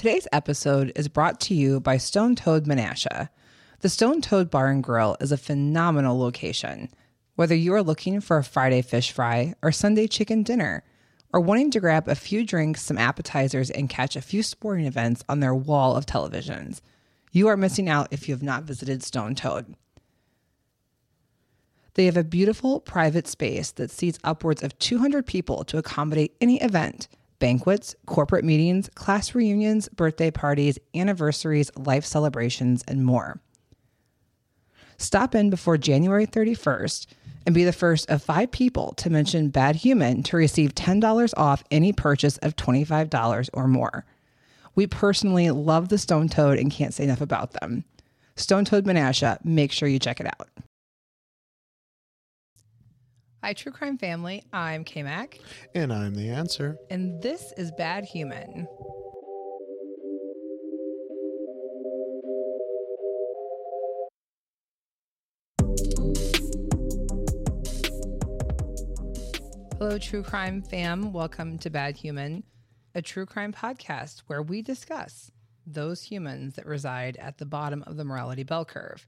Today's episode is brought to you by Stone Toad Menasha. The Stone Toad Bar and Grill is a phenomenal location. Whether you are looking for a Friday fish fry or Sunday chicken dinner, or wanting to grab a few drinks, some appetizers, and catch a few sporting events on their wall of televisions, you are missing out if you have not visited Stone Toad. They have a beautiful private space that seats upwards of 200 people to accommodate any event banquets, corporate meetings, class reunions, birthday parties, anniversaries, life celebrations, and more. Stop in before January 31st and be the first of five people to mention Bad Human to receive $10 off any purchase of $25 or more. We personally love the Stone Toad and can't say enough about them. Stone Toad Menasha, make sure you check it out. Hi, True Crime Family. I'm K Mac, And I'm the answer. and this is Bad Human. Hello, True Crime fam. Welcome to Bad Human, a true crime podcast where we discuss those humans that reside at the bottom of the morality bell curve.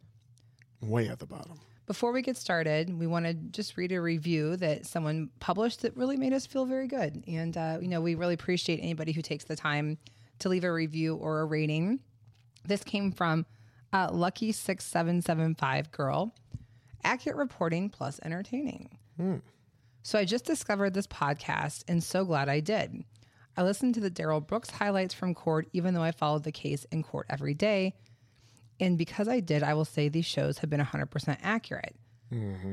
Way at the bottom. Before we get started, we want to just read a review that someone published that really made us feel very good. And, uh, you know, we really appreciate anybody who takes the time to leave a review or a rating. This came from uh, Lucky6775 Girl. Accurate reporting plus entertaining. So I just discovered this podcast and so glad I did. I listened to the Darrell Brooks highlights from court, even though I followed the case in court every day. And because I did, I will say these shows have been 100% accurate.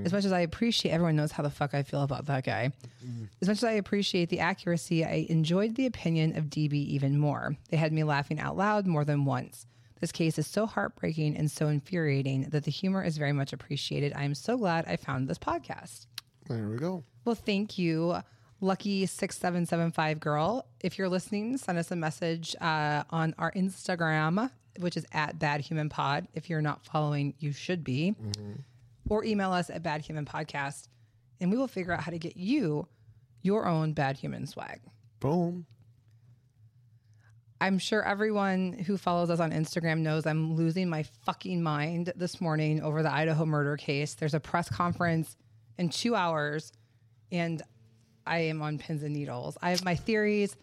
As much as I appreciate, everyone knows how the fuck I feel about that guy. As much as I appreciate the accuracy, I enjoyed the opinion of DB even more. They had me laughing out loud more than once. This case is so heartbreaking and so infuriating that the humor is very much appreciated. I am so glad I found this podcast. There we go. Well, thank you, lucky six seven seven five girl. If you're listening, send us a message uh, on our Instagram, which is at Bad Human Pod. If you're not following, you should be, mm-hmm. or email us at Bad Human Podcast, and we will figure out how to get you your own Bad Human swag. Boom. I'm sure everyone who follows us on Instagram knows I'm losing my fucking mind this morning over the Idaho murder case. There's a press conference in two hours, and I am on pins and needles. I have my theories.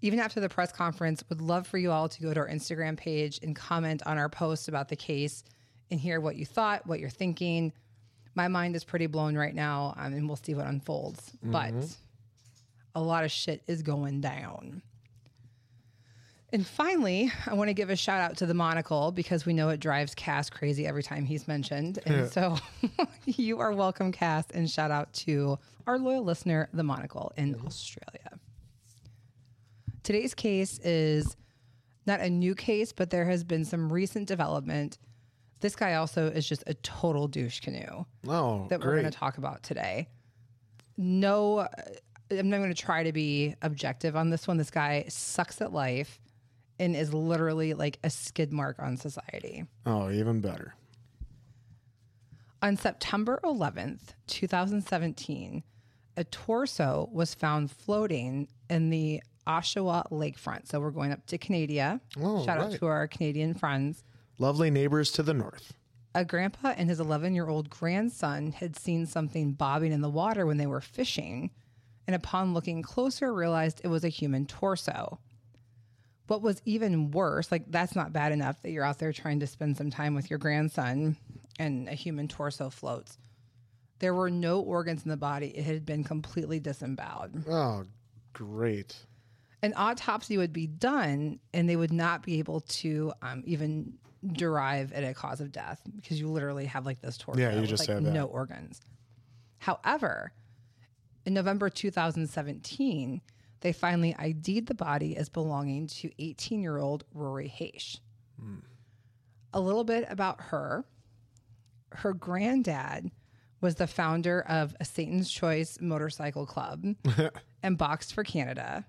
Even after the press conference, would love for you all to go to our Instagram page and comment on our post about the case and hear what you thought, what you're thinking. My mind is pretty blown right now, um, and we'll see what unfolds. But a lot of shit is going down. And finally, I want to give a shout out to the monocle because we know it drives Cass crazy every time he's mentioned. And so you are welcome, Cass, and shout out to our loyal listener, the monocle in Australia. Today's case is not a new case, but there has been some recent development. This guy also is just a total douche canoe Oh, that we're great. going to talk about today. No, uh, I'm not going to try to be objective on this one. This guy sucks at life and is literally like a skid mark on society. oh, even better. On September 11th, 2017, a torso was found floating in the Oshawa lakefront. So we're going up to Canada. Oh, Shout out right. to our Canadian friends. Lovely neighbors to the north. A grandpa and his 11 year old grandson had seen something bobbing in the water when they were fishing, and upon looking closer, realized it was a human torso. What was even worse, like that's not bad enough that you're out there trying to spend some time with your grandson and a human torso floats. There were no organs in the body, it had been completely disemboweled. Oh, great. An autopsy would be done, and they would not be able to um, even derive at a cause of death because you literally have like this torso Yeah, you with, just like have that. no organs. However, in November 2017, they finally ID'd the body as belonging to 18 year old Rori Hache. A little bit about her. Her granddad was the founder of a Satan's Choice motorcycle club and boxed for Canada.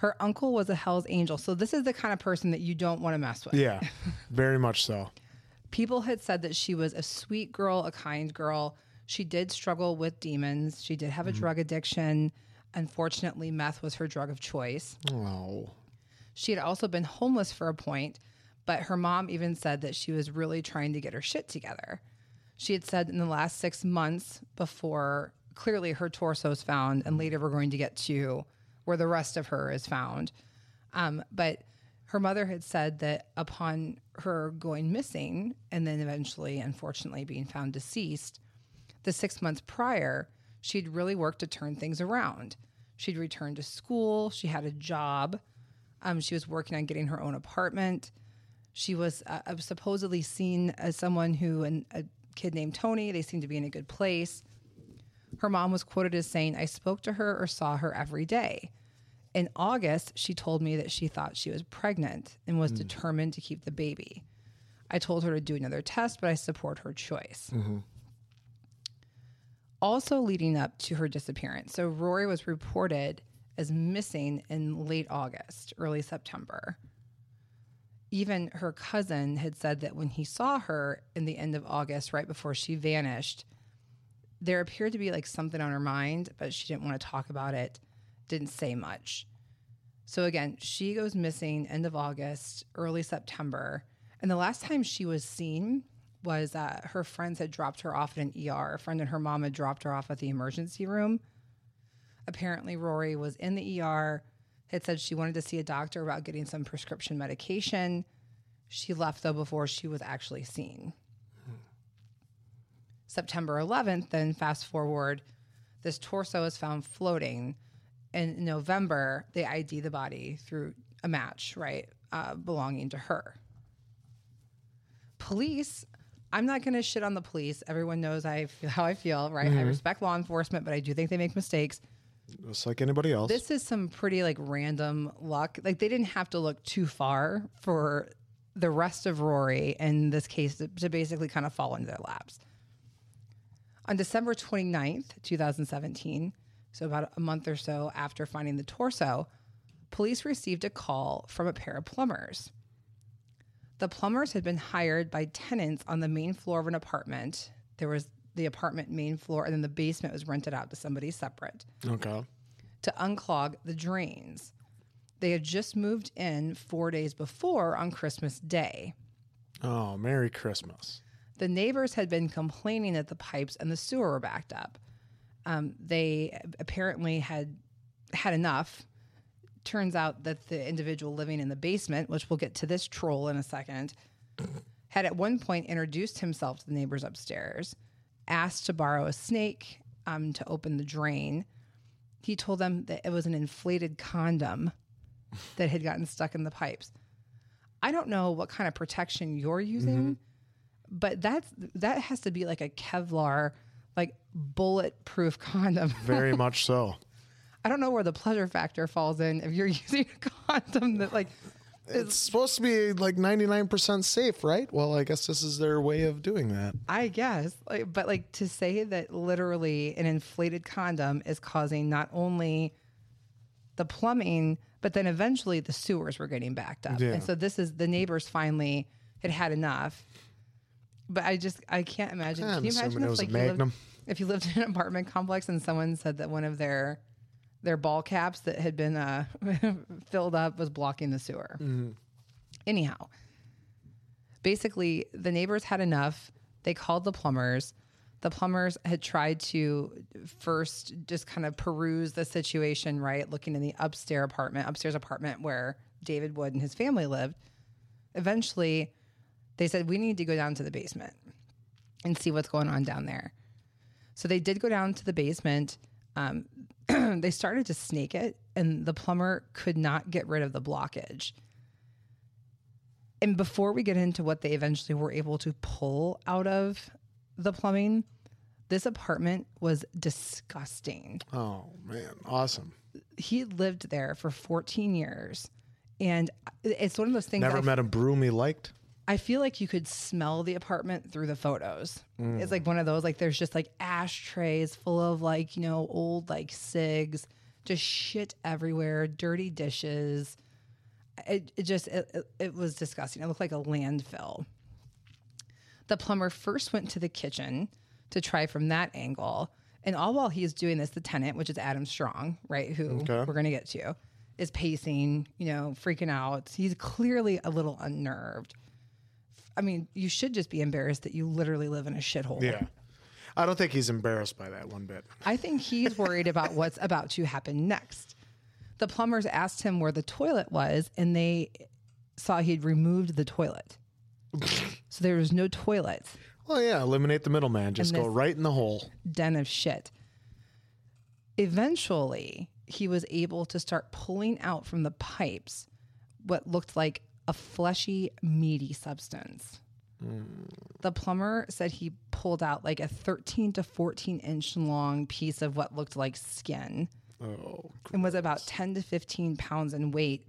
Her uncle was a Hell's Angel. So, this is the kind of person that you don't want to mess with. Yeah, very much so. People had said that she was a sweet girl, a kind girl. She did struggle with demons. She did have a mm-hmm. drug addiction. Unfortunately, meth was her drug of choice. Oh, She had also been homeless for a point, but her mom even said that she was really trying to get her shit together. She had said in the last six months before clearly her torso was found, and later we're going to get to where the rest of her is found. Um, but her mother had said that upon her going missing and then eventually, unfortunately, being found deceased, the six months prior, she'd really worked to turn things around. She'd returned to school, she had a job, um, she was working on getting her own apartment. She was uh, uh, supposedly seen as someone who, and a kid named Tony, they seemed to be in a good place. Her mom was quoted as saying, I spoke to her or saw her every day. In August, she told me that she thought she was pregnant and was hmm. determined to keep the baby. I told her to do another test, but I support her choice. Mm-hmm. Also, leading up to her disappearance, so Rori was reported as missing in late August, early September. Even her cousin had said that when he saw her in the end of August, right before she vanished, there appeared to be like something on her mind, but she didn't want to talk about it, didn't say much. So again, she goes missing end of August, early September. And the last time she was seen was uh, her friends had dropped her off at an ER. A friend and her mom had dropped her off at the emergency room. Apparently, Rori was in the ER, had said she wanted to see a doctor about getting some prescription medication. She left though before she was actually seen. September 11th, then fast forward, this torso is found floating. In November, they ID the body through a match, right, uh, belonging to her. Police, I'm not going to shit on the police. Everyone knows I feel how I feel, right? I respect law enforcement, but I do think they make mistakes. Just like anybody else. This is some pretty like random luck. Like they didn't have to look too far for the rest of Rori in this case to basically kind of fall into their laps. On December 29th, 2017, so about a month or so after finding the torso, police received a call from a pair of plumbers. The plumbers had been hired by tenants on the main floor of an apartment. There was the apartment main floor, and then the basement was rented out to somebody separate okay. to unclog the drains. They had just moved in four days before on Christmas Day. Oh, Merry Christmas. The neighbors had been complaining that the pipes and the sewer were backed up. Um, they apparently had had enough. Turns out that the individual living in the basement, which we'll get to this troll in a second, had at one point introduced himself to the neighbors upstairs, asked to borrow a snake um, to open the drain. He told them that it was an inflated condom that had gotten stuck in the pipes. I don't know what kind of protection you're using, but that's that has to be like a Kevlar, like bulletproof condom. Very much so. I don't know where the pleasure factor falls in if you're using a condom that like It's supposed to be like 99% safe, right? Well, I guess this is their way of doing that. I guess, like, but like to say that literally an inflated condom is causing not only the plumbing, but then eventually the sewers were getting backed up. Yeah. And so this is the neighbors finally had had enough. But I just I can't imagine. I'm Can you imagine if like you lived, Magnum. If you lived in an apartment complex and someone said that one of their their ball caps that had been uh, filled up was blocking the sewer. Anyhow, basically the neighbors had enough. They called the plumbers. The plumbers had tried to first just kind of peruse the situation, right? Looking in the upstairs apartment, upstairs apartment where David Wood and his family lived. Eventually, they said, We need to go down to the basement and see what's going on down there. So they did go down to the basement. Um, they started to snake it, and the plumber could not get rid of the blockage. And before we get into what they eventually were able to pull out of the plumbing, this apartment was disgusting. Oh, man. Awesome. He lived there for 14 years. And it's one of those things Never met a broom he liked. I feel like you could smell the apartment through the photos. It's like one of those, like there's just like ashtrays full of like, you know, old like cigs, just shit everywhere, dirty dishes. It, it just, it, it, it was disgusting. It looked like a landfill. The plumber first went to the kitchen to try from that angle. And all while he's doing this, the tenant, which is Adam Strong, right, who Okay. we're going to get to, is pacing, you know, freaking out. He's clearly a little unnerved. I mean, you should just be embarrassed that you literally live in a shithole. Yeah. I don't think he's embarrassed by that one bit. I think he's worried about what's about to happen next. The plumbers asked him where the toilet was, and they saw he'd removed the toilet. so there was no toilet. Well, yeah, eliminate the middleman. Just go right in the hole. den of shit. Eventually, he was able to start pulling out from the pipes what looked like a fleshy, meaty substance. The plumber said he pulled out like a 13 to 14 inch long piece of what looked like skin Oh, and was about 10 to 15 pounds in weight.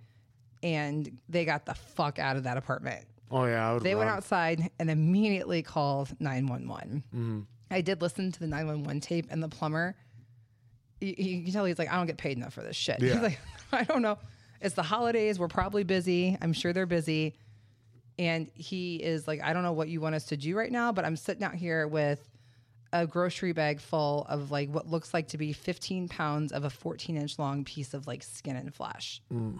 And they got the fuck out of that apartment. oh yeah. They went outside and immediately called 911. I did listen to the 911 tape, and the plumber, you, you can tell he's like, I don't get paid enough for this shit. Yeah. He's like, I don't know. It's the holidays. We're probably busy. I'm sure they're busy. And he is like, I don't know what you want us to do right now, but I'm sitting out here with a grocery bag full of like what looks like to be 15 pounds of a 14 inch long piece of like skin and flesh. Mm.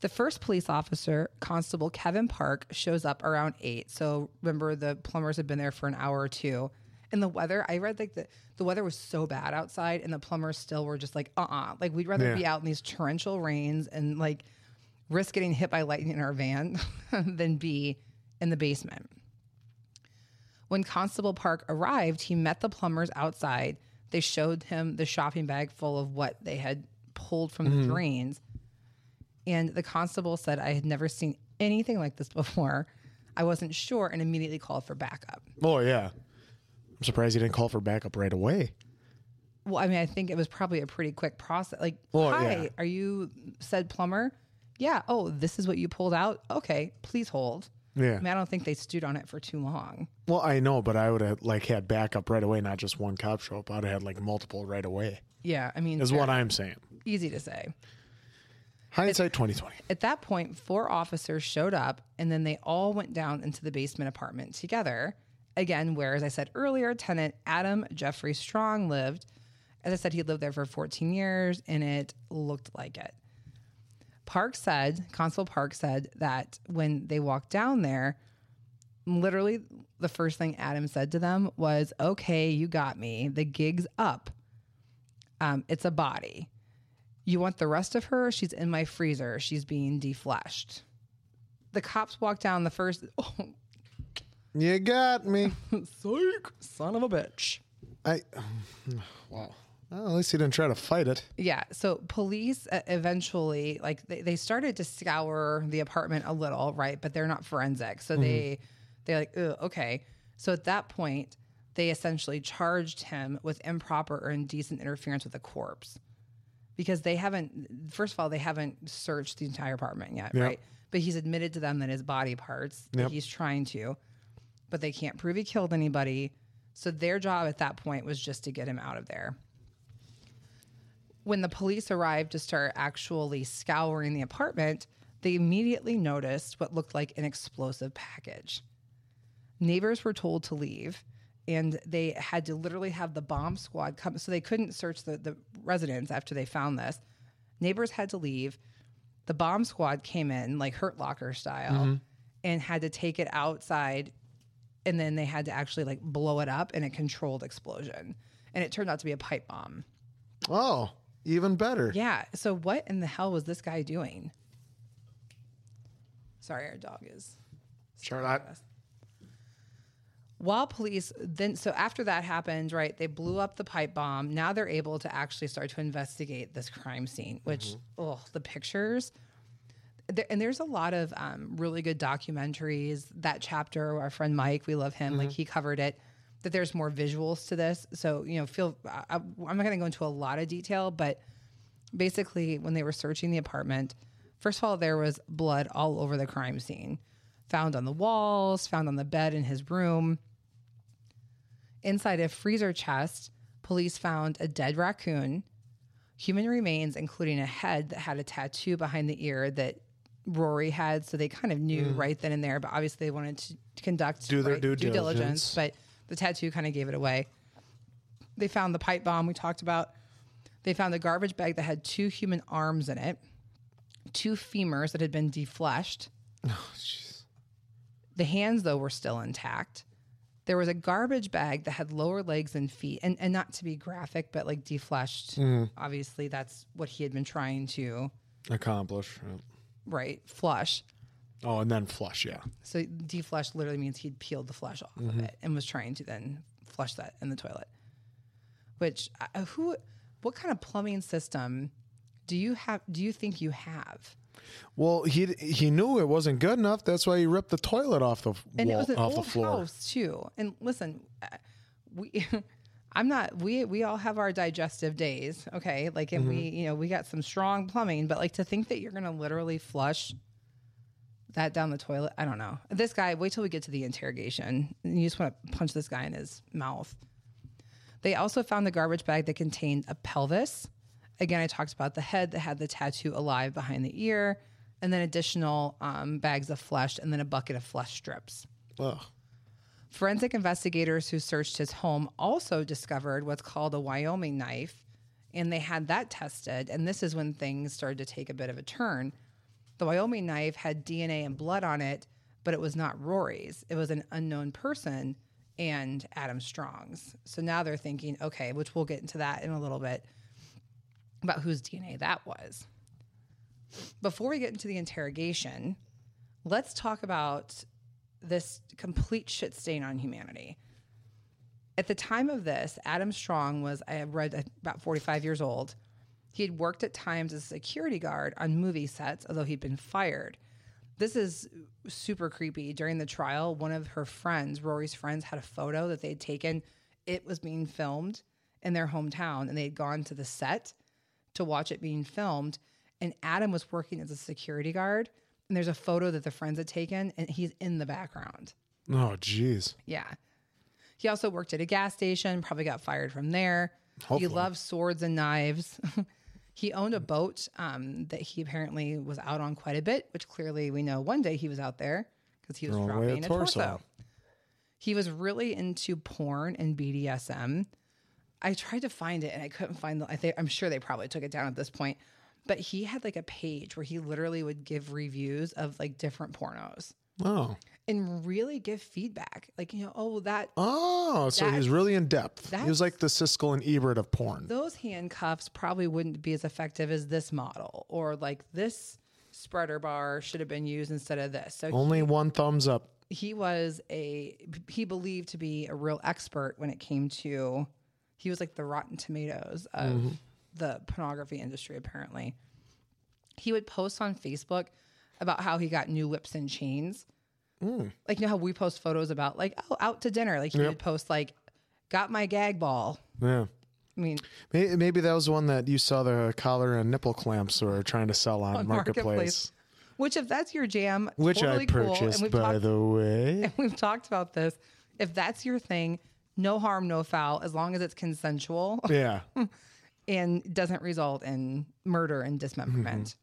The first police officer, Constable Kevin Park, shows up around eight. So remember, the plumbers had been there for an hour or two. And the weather, I read like the, the weather was so bad outside, and the plumbers still were just like, uh uh Like, we'd rather Yeah. be out in these torrential rains and like risk getting hit by lightning in our van than be in the basement. When Constable Park arrived, he met the plumbers outside. They showed him the shopping bag full of what they had pulled from the drains. And the constable said, I had never seen anything like this before. I wasn't sure and immediately called for backup. Oh yeah. I'm surprised he didn't call for backup right away. Well, I mean, I think it was probably a pretty quick process. Like, Well, hi, yeah. are you said plumber? Yeah. Oh, this is what you pulled out? Okay, please hold. Yeah. I mean, I don't think they stewed on it for too long. Well, I know, but I would have like had backup right away, not just one cop show up. I'd have had like multiple right away. Yeah. I mean, Is what I'm saying. easy to say. Hindsight 2020. At that point, four officers showed up and then they all went down into the basement apartment together. Again, where, as I said earlier, tenant Adam Jeffrey Strong lived. As I said, he lived there for 14 years and it looked like it. Park said, Constable Park said that when they walked down there, literally the first thing Adam said to them was, Okay, you got me. The gig's up. Um, it's a body. You want the rest of her? She's in my freezer. She's being defleshed. The cops walked down the first. Oh, You got me. psych, son of a bitch. I. Wow. Well, at least he didn't try to fight it. Yeah. So police uh, eventually, like, they, they started to scour the apartment a little, right? But they're not forensic, so they they're like, okay. So at that point, they essentially charged him with improper or indecent interference with a corpse because they haven't. First of all, they haven't searched the entire apartment yet, Yep. right? But he's admitted to them that his body parts that Yep. he's trying to, but they can't prove he killed anybody. So their job at that point was just to get him out of there when the police arrived to start actually scouring the apartment, they immediately noticed what looked like an explosive package. Neighbors were told to leave, and they had to literally have the bomb squad come. So they couldn't search the, the residence after they found this. Neighbors had to leave. The bomb squad came in, like Hurt Locker style, mm-hmm. and had to take it outside. And then they had to actually like blow it up in a controlled explosion. And it turned out to be a pipe bomb. Oh, even better. Yeah. So what in the hell was this guy doing? Sorry, our dog is. Charlotte. While police then, so after that happened, right, they blew up the pipe bomb. Now they're able to actually start to investigate this crime scene, which, oh, the pictures. There, and there's a lot of um, really good documentaries. That chapter, our friend Mike, we love him, like he covered it. That there's more visuals to this. So, you know, feel, I- I'm not going to go into a lot of detail, but basically when they were searching the apartment first of all there was blood all over the crime scene found on the walls found on the bed in his room inside a freezer chest police found a dead raccoon human remains including a head that had a tattoo behind the ear that rory had so they kind of knew mm. right then and there but obviously they wanted to conduct Do their right, due diligence. but the tattoo kind of gave it away they found the pipe bomb we talked about They found a garbage bag that had two human arms in it, two femurs that had been defleshed. Oh, The hands, though, were still intact. There was a garbage bag that had lower legs and feet, and, and not to be graphic, but like defleshed. Mm. Obviously, that's what he had been trying to, Accomplish. Right, flush. Oh, and then flush. Yeah. So deflush literally means he'd peeled the flesh off of it and was trying to then flush that in the toilet. Which uh, who, what kind of plumbing system do you have? Do you think you have? Well, he he knew it wasn't good enough. That's why he ripped the toilet off the And wall, it was an off old the floor. house too. And listen, uh, we. I'm not. We we all have our digestive days, okay? Like, and we, you know, we got some strong plumbing, but like to think that you're gonna literally flush that down the toilet, I don't know. This guy, wait till we get to the interrogation. You just want to punch this guy in his mouth. They also found the garbage bag that contained a pelvis. Again, I talked about the head that had the tattoo alive behind the ear, and then additional um, bags of flesh, and then a bucket of flesh strips. Ugh. Forensic investigators who searched his home also discovered what's called a Wyoming knife, and they had that tested. And this is when things started to take a bit of a turn. The Wyoming knife had DNA and blood on it, but it was not Rori's. It was an unknown person and Adam Strong's. So now they're thinking, okay, which we'll get into that in a little bit about whose DNA that was. Before we get into the interrogation, let's talk about this complete shit stain on humanity. At the time of this, Adam Strong was, I have read, about 45 years old. He had worked at times as a security guard on movie sets, although he'd been fired. This is super creepy. During the trial, one of her friends, Rori's friends, had a photo that they had taken. It was being filmed in their hometown, and they had gone to the set to watch it being filmed. And Adam was working as a security guard, and there's a photo that the friends had taken, and he's in the background. Oh, jeez. Yeah. He also worked at a gas station, probably got fired from there. Hopefully. He loved swords and knives. he owned a boat um, that he apparently was out on quite a bit, which clearly we know one day he was out there because he was away dropping a a torso. torso. He was really into porn and BDSM. I tried to find it and I couldn't find the. I think I'm sure they probably took it down at this point, but he had like a page where he literally would give reviews of like different pornos Oh. and really give feedback. Like you know, oh that Oh, so he was really in depth. He was like the Siskel and Ebert of porn. those handcuffs probably wouldn't be as effective as this model, or like this spreader bar should have been used instead of this. So Only one thumbs up. he was a he believed to be a real expert when it came to he was like the rotten tomatoes of mm-hmm. The pornography industry apparently. He would post on facebook about how he got new whips and chains. Hmm. Like you know how we post photos about like oh out to dinner. Like he would post like got my gag ball. Yeah. i mean May- Maybe that was one that you saw the collar and nipple clamps were trying to sell on, On Marketplace, Marketplace. which if that's your jam which totally I purchased, we've by talked- the way. and we've talked about this. If that's your thing no harm no foul as long as it's consensual. Yeah. and doesn't result in murder and dismemberment.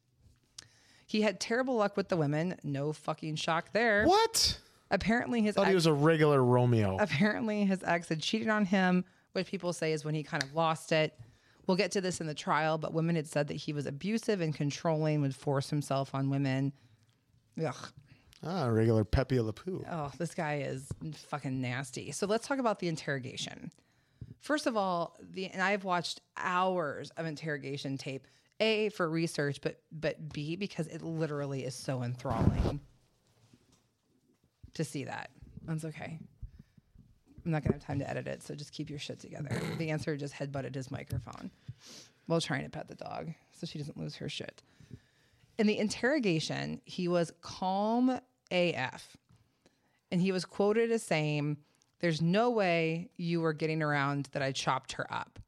He had terrible luck with the women. No fucking shock there. What? Apparently his Thought he ex, was a regular Romeo. apparently his ex had cheated on him, which people say is when he kind of lost it. We'll get to this in the trial, but women had said that he was abusive and controlling, would force himself on women. Ugh. Ah, regular Pepe Le Pew. Oh, this guy is fucking nasty. So let's talk about the interrogation. First of all, the and I've watched hours of interrogation tape. A for research, but but B because it literally is so enthralling to see that. That's okay. I'm not gonna have time to edit it, so just keep your shit together. The answer just headbutted his microphone while trying to pet the dog, so she doesn't lose her shit. In the interrogation, he was calm AF. And he was quoted as saying, There's no way you were getting around that I chopped her up.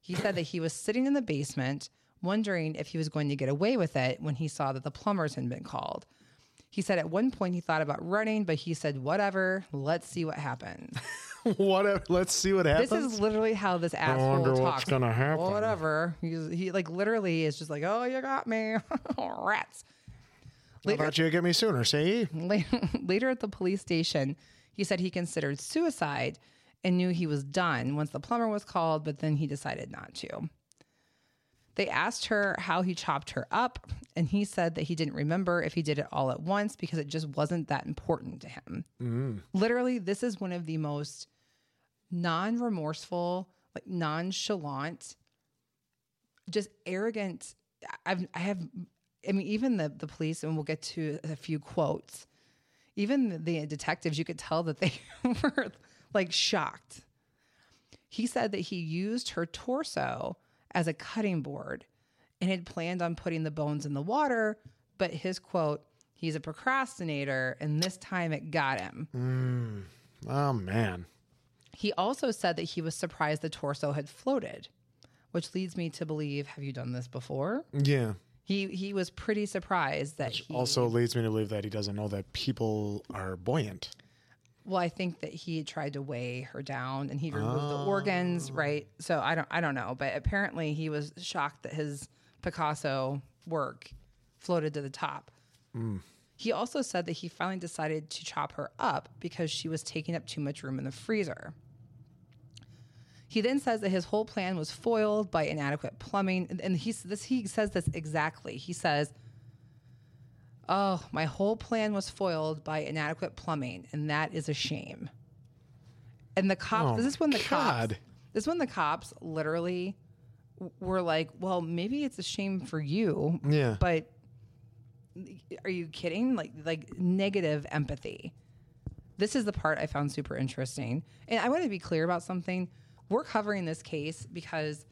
He said that he was sitting in the basement wondering if he was going to get away with it when he saw that the plumbers had been called. He said at one point he thought about running, but he said, Whatever, let's see what happens. Whatever. Let's see what happens. This is literally how this asshole wonder what's gonna happen. Whatever. He's, he like literally is just like, Oh, you got me. Rats. I thought you'd get me sooner. See? Later, later at the police station, he said he considered suicide and knew he was done once the plumber was called, but then he decided not to. They asked her how he chopped her up, and he said that he didn't remember if he did it all at once because it just wasn't that important to him. Mm. Literally, this is one of the most non remorseful, like nonchalant, just arrogant. I've, I have, I mean, even the, the police, and we'll get to a few quotes, even the, detectives, you could tell that they were like shocked. He said that he used her torso as a cutting board and had planned on putting the bones in the water, but his quote, he's a procrastinator, and this time it got him. Mm. Oh man. He also said that he was surprised the torso had floated, which leads me to believe, have you done this before? Yeah. He he was pretty surprised that he Also leads me to believe that he doesn't know that people are buoyant. well, I think that he tried to weigh her down and he removed the organs, oh. right? So I don't I don't know, but apparently he was shocked that his Picasso work floated to the top. Mm. He also said that he finally decided to chop her up because she was taking up too much room in the freezer. He then says that his whole plan was foiled by inadequate plumbing, and- he's this he says this exactly. He says, "Oh, my whole plan was foiled by inadequate plumbing, and that is a shame." And the cops. Oh, this is when the God. cops. This is when the cops literally were like, "Well, maybe it's a shame for you, Yeah. but are you kidding? Like like negative empathy. This is the part I found super interesting. And I want to be clear about something. We're covering this case because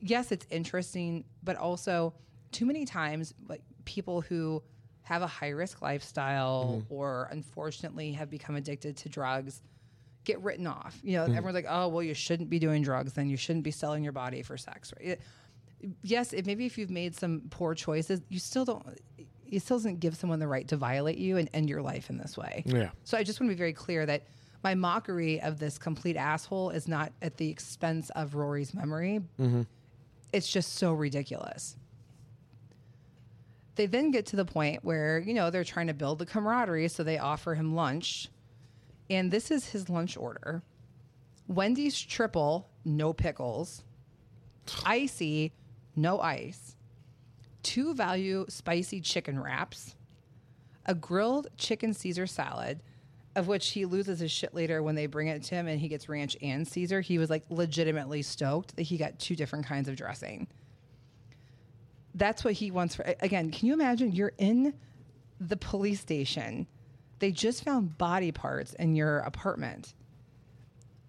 yes, it's interesting, but also too many times like people who have a high risk lifestyle mm-hmm. or unfortunately have become addicted to drugs get written off. You know, mm-hmm. everyone's like, "Oh, well, you shouldn't be doing drugs, then you shouldn't be selling your body for sex." Right? Yes, if maybe if you've made some poor choices, you still don't. It still doesn't give someone the right to violate you and end your life in this way. Yeah. So I just want to be very clear that my mockery of this complete asshole is not at the expense of Rori's memory. Mm-hmm. It's just so ridiculous. They then get to the point where, you know, they're trying to build the camaraderie, so they offer him lunch. And this is his lunch order Wendy's triple, no pickles. Icy, no ice. Two value spicy chicken wraps. A grilled chicken Caesar salad, of which he loses his shit later when they bring it to him and he gets ranch and Caesar. He was like legitimately stoked that he got two different kinds of dressing. That's what he wants for again, can you imagine you're in the police station. They just found body parts in your apartment.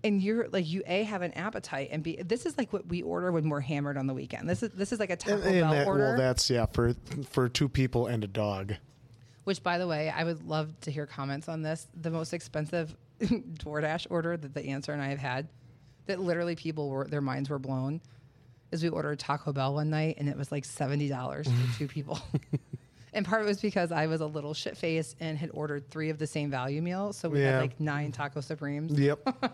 And you're like you a have an appetite and b this is like what we order when we're hammered on the weekend. This is this is like a Taco And, and Bell that, order. well, that's yeah for for two people and a dog. Which, by the way, I would love to hear comments on this. The most expensive DoorDash order that the answer and I have had, that literally people were their minds were blown, is we ordered Taco Bell one night and it was like seventy dollars for two people. and part of it was because I was a little shit faced and had ordered three of the same value meal, so we Yeah. had like nine Taco Supremes. Yep.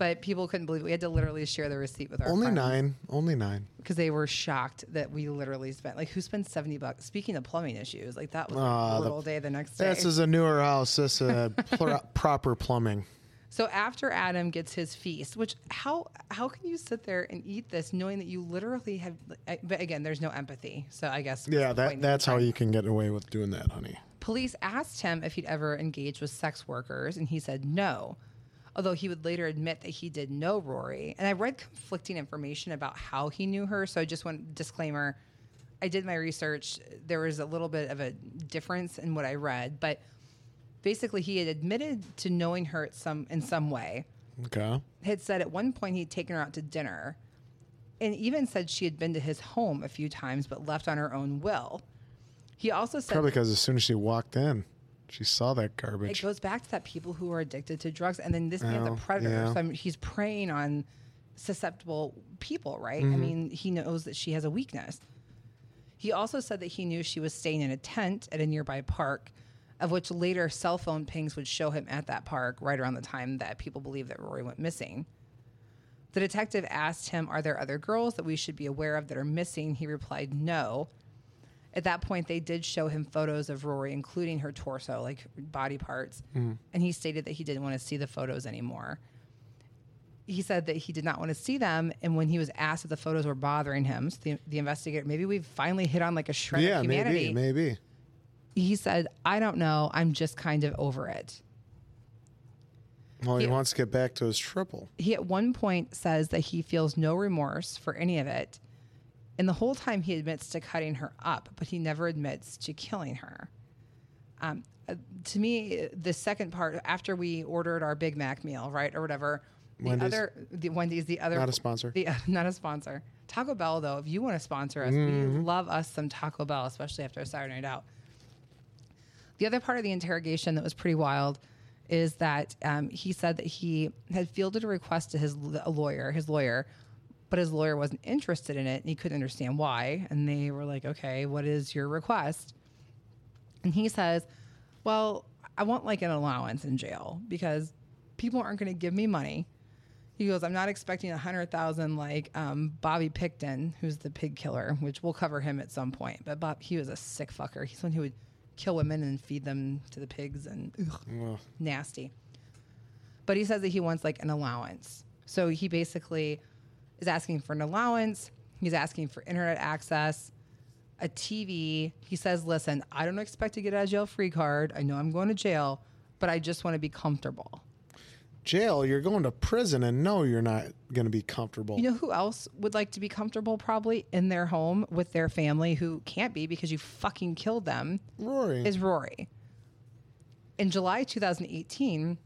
But people couldn't believe it. we had to literally share the receipt with our Only friends nine. Only nine. because they were shocked that we literally spent like who spends seventy bucks. Speaking of plumbing issues, like that was Ah, a the- brutal day the next day. This is a newer house. This uh, pl- proper plumbing. So after Adam gets his feast, which how how can you sit there and eat this knowing that you literally have? But again, there's no empathy. So I guess Yeah, that that's how you can get away with doing that, honey. Police asked him if he'd ever engaged with sex workers, and he said no. Although he would later admit that he did know Rory. And I read conflicting information about how he knew her. So I just want disclaimer. I did my research. There was a little bit of a difference in what I read, but basically he had admitted to knowing her at some in some way. Okay. had said at one point he'd taken her out to dinner and even said she had been to his home a few times but left on her own will. He also said Probably because as soon as she walked in, she saw that garbage. it goes back to that people who are addicted to drugs and then this man's Oh, a predator. yeah. So I mean, he's preying on susceptible people, right? I Mm-hmm. mean, he knows that she has a weakness. He also said that he knew she was staying in a tent at a nearby park, of which later cell phone pings would show him at that park right around the time that people believe that Rori went missing. The detective asked him, Are there other girls that we should be aware of that are missing? He replied, No. At that point, they did show him photos of Rori, including her torso, like body parts. Mm. And he stated that he didn't want to see the photos anymore. he said that he did not want to see them. And when he was asked if the photos were bothering him, so the, the investigator, maybe we've finally hit on like a shred Yeah, of humanity. maybe, maybe. He said, I don't know. I'm just kind of over it. Well, he Yeah. wants to get back to his triple. He at one point says that he feels no remorse for any of it. And the whole time he admits to cutting her up, but he never admits to killing her. Um, uh, to me, the second part, after we ordered our Big Mac meal, right, or whatever, the Wendy's? other, the Wendy's, the other, Not a sponsor. the, not a sponsor. Taco Bell, though, if you want to sponsor us, we love us some Taco Bell, especially after a Saturday night out. The other part of the interrogation that was pretty wild is that um, he said that he had fielded a request to his l- a lawyer, his lawyer, but his lawyer wasn't interested in it and he couldn't understand why. And they were like, okay, what is your request? And he says, well, I want like an allowance in jail because people aren't going to give me money. He goes, I'm not expecting a hundred thousand like um, Bobby Pickton, who's the pig killer, which we'll cover him at some point. But Bob, he was a sick fucker. He's one who would kill women and feed them to the pigs and ugh, Well, nasty. But he says that he wants like an allowance. So he basically is asking for an allowance. He's asking for internet access, a TV. He says, "Listen, I don't expect to get a jail free card. I know I'm going to jail, but I just want to be comfortable." jail, you're going to prison, and no, you're not going to be comfortable. You know who else would like to be comfortable probably in their home with their family who can't be because you fucking killed them? Rori. is Rori. In July 2018,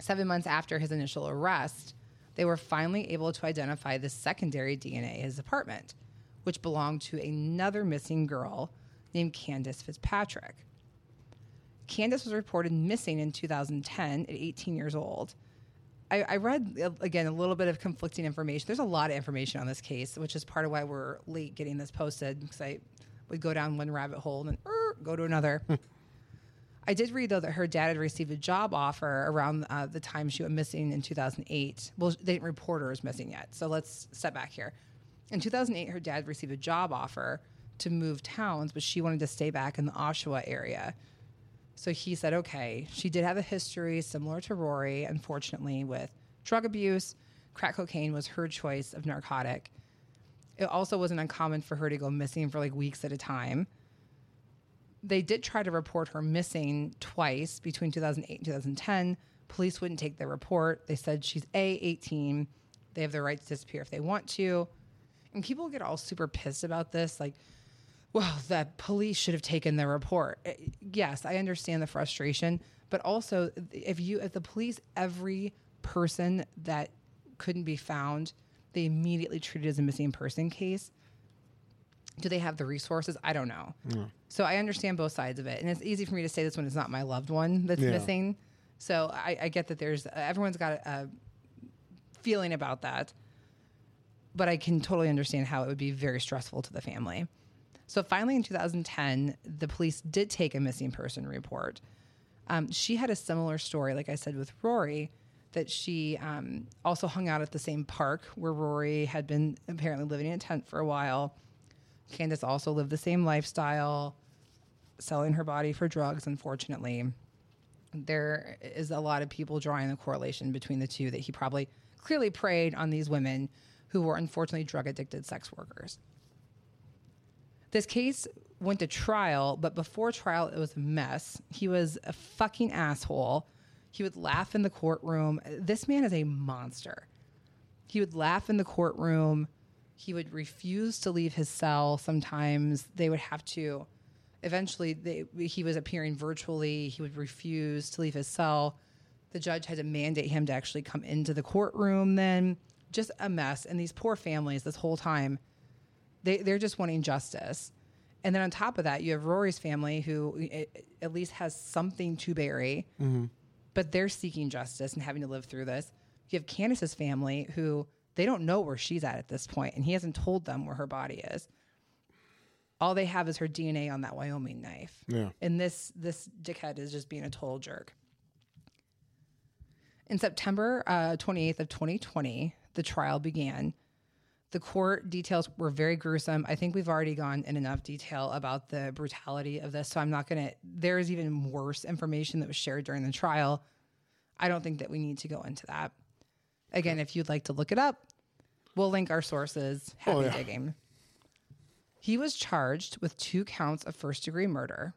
seven months after his initial arrest, they were finally able to identify the secondary DNA in his apartment, which belonged to another missing girl named Kandis Fitzpatrick. Kandis was reported missing in 2010 at 18 years old. I, I read again a little bit of conflicting information. There's a lot of information on this case, which is part of why we're late getting this posted because I would go down one rabbit hole and then er, go to another. I did read though that her dad had received a job offer around uh, the time she went missing in 2008. Well, they didn't report her as missing yet, so let's step back here. In 2008, her dad received a job offer to move towns, but she wanted to stay back in the Oshawa area. So he said, okay. She did have a history similar to Rori, unfortunately, with drug abuse. Crack cocaine was her choice of narcotic. It also wasn't uncommon for her to go missing for like weeks at a time. They did try to report her missing twice between 2008 and 2010. Police wouldn't take the report. They said she's A, 18. They have the right to disappear if they want to. And people get all super pissed about this. Like, well, the police should have taken the report. Eh, Yes, I understand the frustration, but also if you, if the police, every person that couldn't be found, they immediately treated as a missing person case. Do they have the resources? I don't know. So I understand both sides of it, and it's easy for me to say this when it's not my loved one that's Yeah. missing. So I, I get that there's everyone's got a, a feeling about that, but I can totally understand how it would be very stressful to the family. So finally, in 2010, the police did take a missing person report. Um, she had a similar story, like I said, with Rori, that she um, also hung out at the same park where Rori had been apparently living in a tent for a while. Kandis also lived the same lifestyle, selling her body for drugs, unfortunately. There is a lot of people drawing the correlation between the two that he probably clearly preyed on these women who were unfortunately drug addicted sex workers. This case went to trial, but before trial, it was a mess. He was a fucking asshole. He would laugh in the courtroom. This man is a monster. He would laugh in the courtroom. He would refuse to leave his cell. Sometimes they would have to. Eventually, they, he was appearing virtually. He would refuse to leave his cell. The judge had to mandate him to actually come into the courtroom. Then, just a mess. And these poor families, this whole time, they they're just wanting justice. And then on top of that, you have Rori's family who eh, at least has something to bury, but they're seeking justice and having to live through this. You have Kandis's family who they don't know where she's at at this point, and he hasn't told them where her body is. All they have is her DNA on that Wyoming knife. Yeah. And this this dickhead is just being a total jerk. In September uh, 28th of 2020, the trial began. The court details were very gruesome. I think we've already gone in enough detail about the brutality of this, so I'm not going to. There is even worse information that was shared during the trial. I don't think that we need to go into that. Again, if you'd like to look it up, we'll link our sources. Oh, Happy Oh, yeah. digging. He was charged with two counts of first degree murder.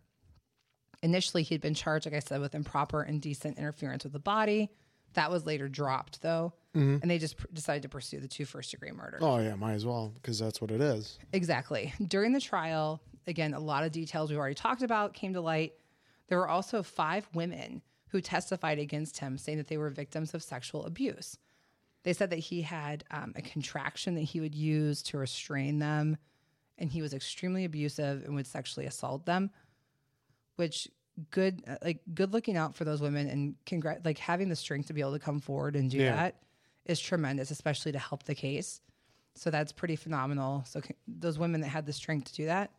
Initially, he'd been charged, like I said, with improper and indecent interference with the body. That was later dropped, though, mm-hmm. and they just pr- decided to pursue the two first degree murders. Oh yeah, might as well because that's what it is. Exactly. During the trial, again, a lot of details we've already talked about came to light. There were also five women who testified against him, saying that they were victims of sexual abuse. They said that he had um, a contraction that he would use to restrain them, and he was extremely abusive and would sexually assault them. Which good, uh, like good looking out for those women and congrat, like having the strength to be able to come forward and do Yeah. that is tremendous, especially to help the case. So that's pretty phenomenal. So c- those women that had the strength to do that,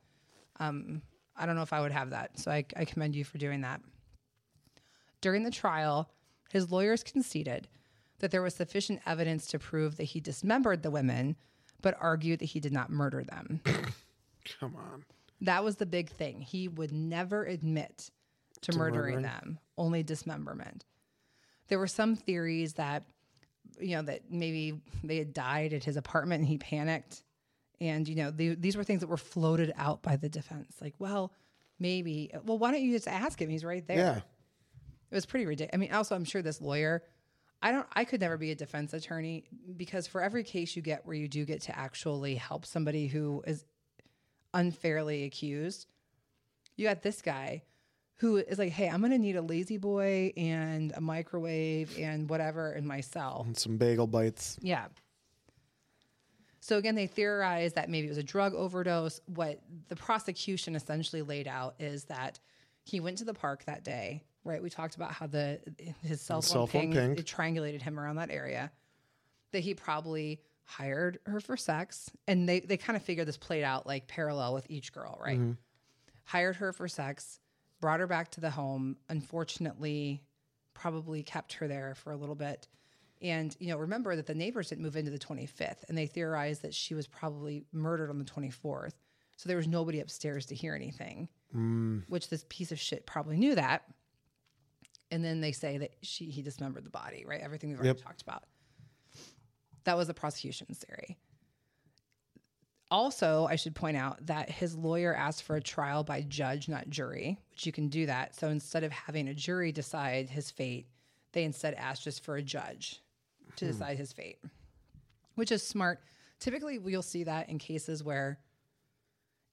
um, I don't know if I would have that. So I, I commend you for doing that. During the trial, his lawyers conceded that there was sufficient evidence to prove that he dismembered the women, but argued that he did not murder them. Come on. that was the big thing. He would never admit to, murdering, murdering? them, only dismemberment. There were some theories that, you know, that maybe they had died at his apartment and he panicked. And, you know, the, these were things that were floated out by the defense. Like, well, maybe, well, why don't you just ask him? He's right there. Yeah. It was pretty ridiculous. I mean, also, I'm sure this lawyer, I don't, I could never be a defense attorney because for every case you get where you do get to actually help somebody who is unfairly accused, you got this guy who is like, hey, I'm going to need a lazy boy and a microwave and whatever in my cell. And some bagel bites. Yeah. So again, they theorized that maybe it was a drug overdose. What the prosecution essentially laid out is that he went to the park that day, right? We talked about how the his cell phone, cell phone ping, triangulated him around that area. That he probably hired her for sex, and they they kind of figured this played out like parallel with each girl, right? Mm-hmm. Hired her for sex, brought her back to the home. Unfortunately, probably kept her there for a little bit. And you know, remember that the neighbors didn't move into the 25th, and they theorized that she was probably murdered on the 24th. So there was nobody upstairs to hear anything, mm. which this piece of shit probably knew that. And then they say that she he dismembered the body, right? Everything we've already Yep. talked about. That was the prosecution's theory. Also, I should point out that his lawyer asked for a trial by judge, not jury, which you can do that. So instead of having a jury decide his fate, they instead asked just for a judge to hmm. decide his fate, which is smart. Typically, you'll see that in cases where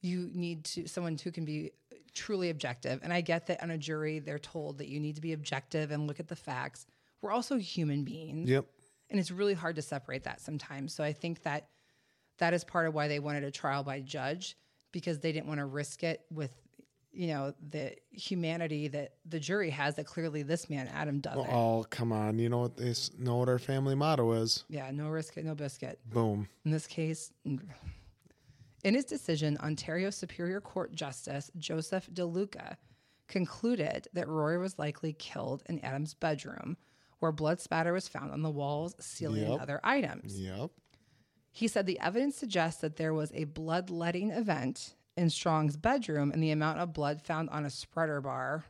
you need to someone who can be truly objective. And I get that on a jury, they're told that you need to be objective and look at the facts. We're also human beings Yep. and it's really hard to separate that sometimes. So I think that that is part of why they wanted a trial by judge because they didn't want to risk it with you know the humanity that the jury has that clearly this man Adam doesn't. Oh, come on. You know what they s- know what our family motto is? Yeah, no risk it, no biscuit. Boom. In this case. In his decision, Ontario Superior Court Justice Joseph Di Luca concluded that Rori was likely killed in Adam's bedroom, where blood spatter was found on the walls, ceiling, and other items. Yep. He said the evidence suggests that there was a bloodletting event in Strong's bedroom and the amount of blood found on a spreader bar,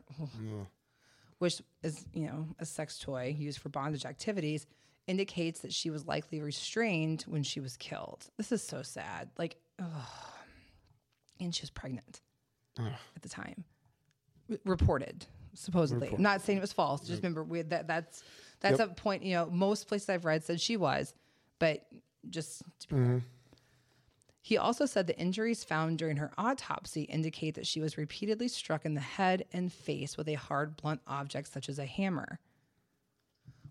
which is, you know, a sex toy used for bondage activities, indicates that she was likely restrained when she was killed. This is so sad. Like, ugh. and she was pregnant at the time. R- reported, supposedly. I'm not saying it was false. Just remember, we, that that's that's Yep. a point. You know, most places I've read said she was, but just to be clear. He also said the injuries found during her autopsy indicate that she was repeatedly struck in the head and face with a hard, blunt object such as a hammer.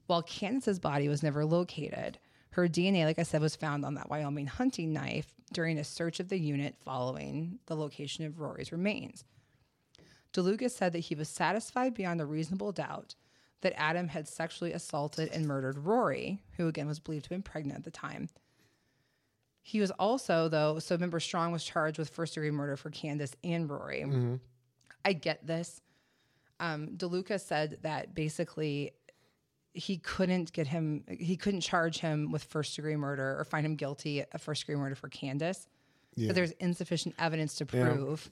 While Kandis's body was never located, her DNA, like I said, was found on that Wyoming hunting knife during a search of the unit following the location of Rori's remains. Di Luca said that he was satisfied beyond a reasonable doubt that Adam had sexually assaulted and murdered Rori, who again was believed to have been pregnant at the time. He was also, though, so remember, Strong was charged with first degree murder for Kandis and Rori. I get this. Um, Di Luca said that basically he couldn't get him, he couldn't charge him with first degree murder or find him guilty of first degree murder for Kandis. But there's insufficient evidence to Yeah. prove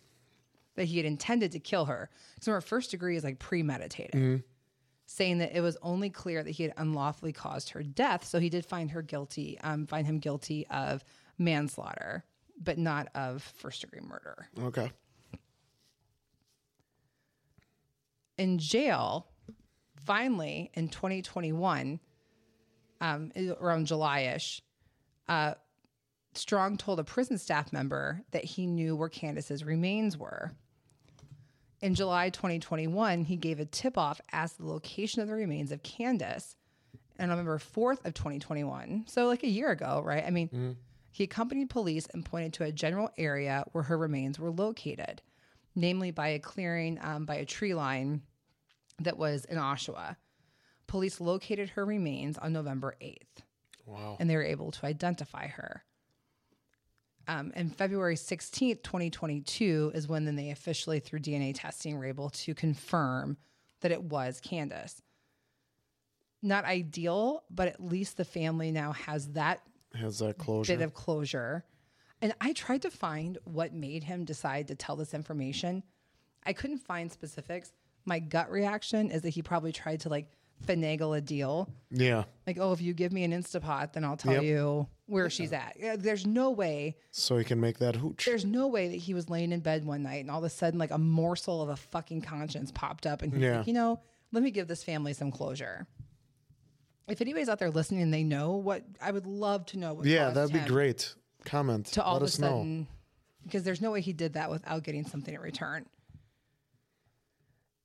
that he had intended to kill her. So remember, first degree is like premeditated. saying that it was only clear that he had unlawfully caused her death. So he did find her guilty, um, find him guilty of manslaughter, but not of first degree murder. Okay. in jail, finally in 2021, um, around July ish, uh, Strong told a prison staff member that he knew where Kandis's remains were. In July 2021, he gave a tip off as to the location of the remains of Kandis. And on November 4th of 2021, so like a year ago, right? I mean, he accompanied police and pointed to a general area where her remains were located, namely by a clearing um, by a tree line that was in Oshawa. Police located her remains on November 8th Wow. and they were able to identify her. Um, and February 16th, 2022 is when then they officially, through DNA testing, were able to confirm that it was Kandis. Not ideal, but at least the family now has that Has that closure? bit of closure. And I tried to find what made him decide to tell this information. I couldn't find specifics. My gut reaction is that he probably tried to like finagle a deal. yeah. Like, oh, if you give me an Instapot, then I'll tell Yep. you where she's at. There's no way, So he can make that hooch. there's no way that he was laying in bed one night and all of a sudden, like a morsel of a fucking conscience popped up and he's Yeah. like, you know, let me give this family some closure. If anybody's out there listening and they know what, I would love to know what. Yeah, that'd be great. Comment. To all Let of a us know. sudden, because there's no way he did that without getting something in return.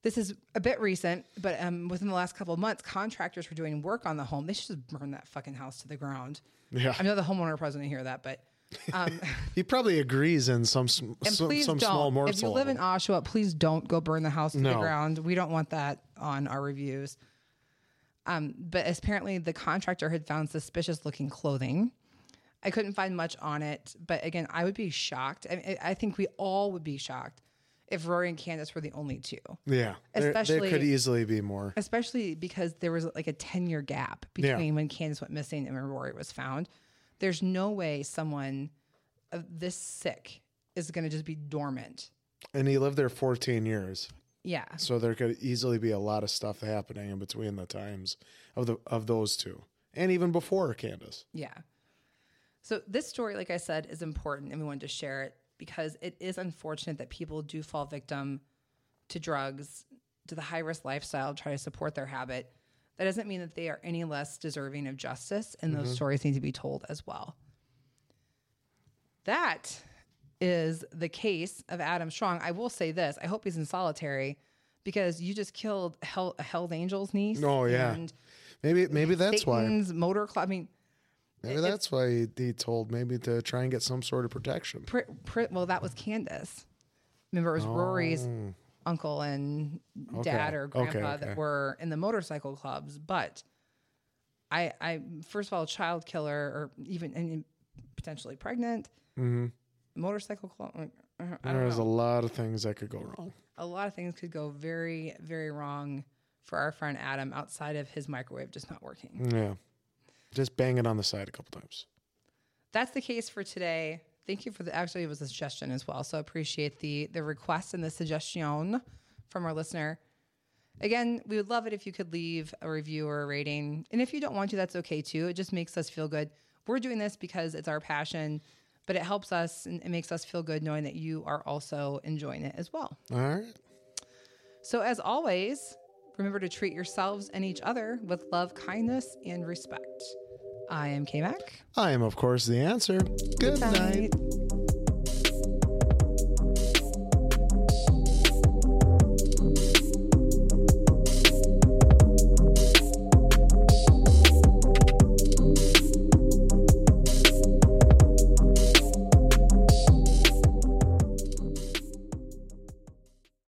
This is a bit recent, but um, within the last couple of months, contractors were doing work on the home. They should just burn that fucking house to the ground. Yeah. I know the homeowner probably doesn't hear that, but um, He probably agrees in some some, some small morsel. If you live in. Oshawa, please don't go burn the house to the ground. We don't want that on our reviews. Um, but apparently, the contractor had found suspicious looking clothing. I couldn't find much on it, but again, I would be shocked. I, mean, I think we all would be shocked if Rori and Kandis were the only two, yeah, there, there could easily be more. especially because there was like a 10 year gap Yeah. between when Kandis went missing and when Rori was found. There's no way someone of this sick is going to just be dormant. And he lived there 14 years, Yeah. so there could easily be a lot of stuff happening in between the times of the of those two, and even before Kandis. Yeah. So this story, like I said, is important and we wanted to share it because it is unfortunate that people do fall victim to drugs, to the high risk lifestyle, try to support their habit. That doesn't mean that they are any less deserving of justice, and those mm-hmm. stories need to be told as well. That is the case of Adam Strong. I will say this I hope he's in solitary because you just killed Hell, Hell's Angel's niece. Oh, yeah. And Maybe maybe that's why. Satan's motor club. I mean, Maybe that's why he, he told maybe to try and get some sort of protection. Pr- pr- well, that was Kandis. Remember, it was Rori's Oh. uncle and Okay. dad or Okay, grandpa okay. that were in the motorcycle clubs. But I, I first of all, child killer or even and potentially pregnant, motorcycle club. uh, I don't There's a lot of things that could go wrong. A lot of things could go very, very wrong for our friend Adam outside of his microwave just not working. Yeah, just bang it on the side a couple times. that's the case for today. Thank you for the actually it was a suggestion as well. So I appreciate the the request and the suggestion from our listener. Again, we would love it if you could leave a review or a rating. And if you don't want to, that's okay too. It just makes us feel good. We're doing this because it's our passion, but it helps us and it makes us feel good knowing that you are also enjoying it as well. All right. So as always, remember to treat yourselves and each other with love, kindness, and respect. I am K Mac. I am, of course, the answer. Good night. night.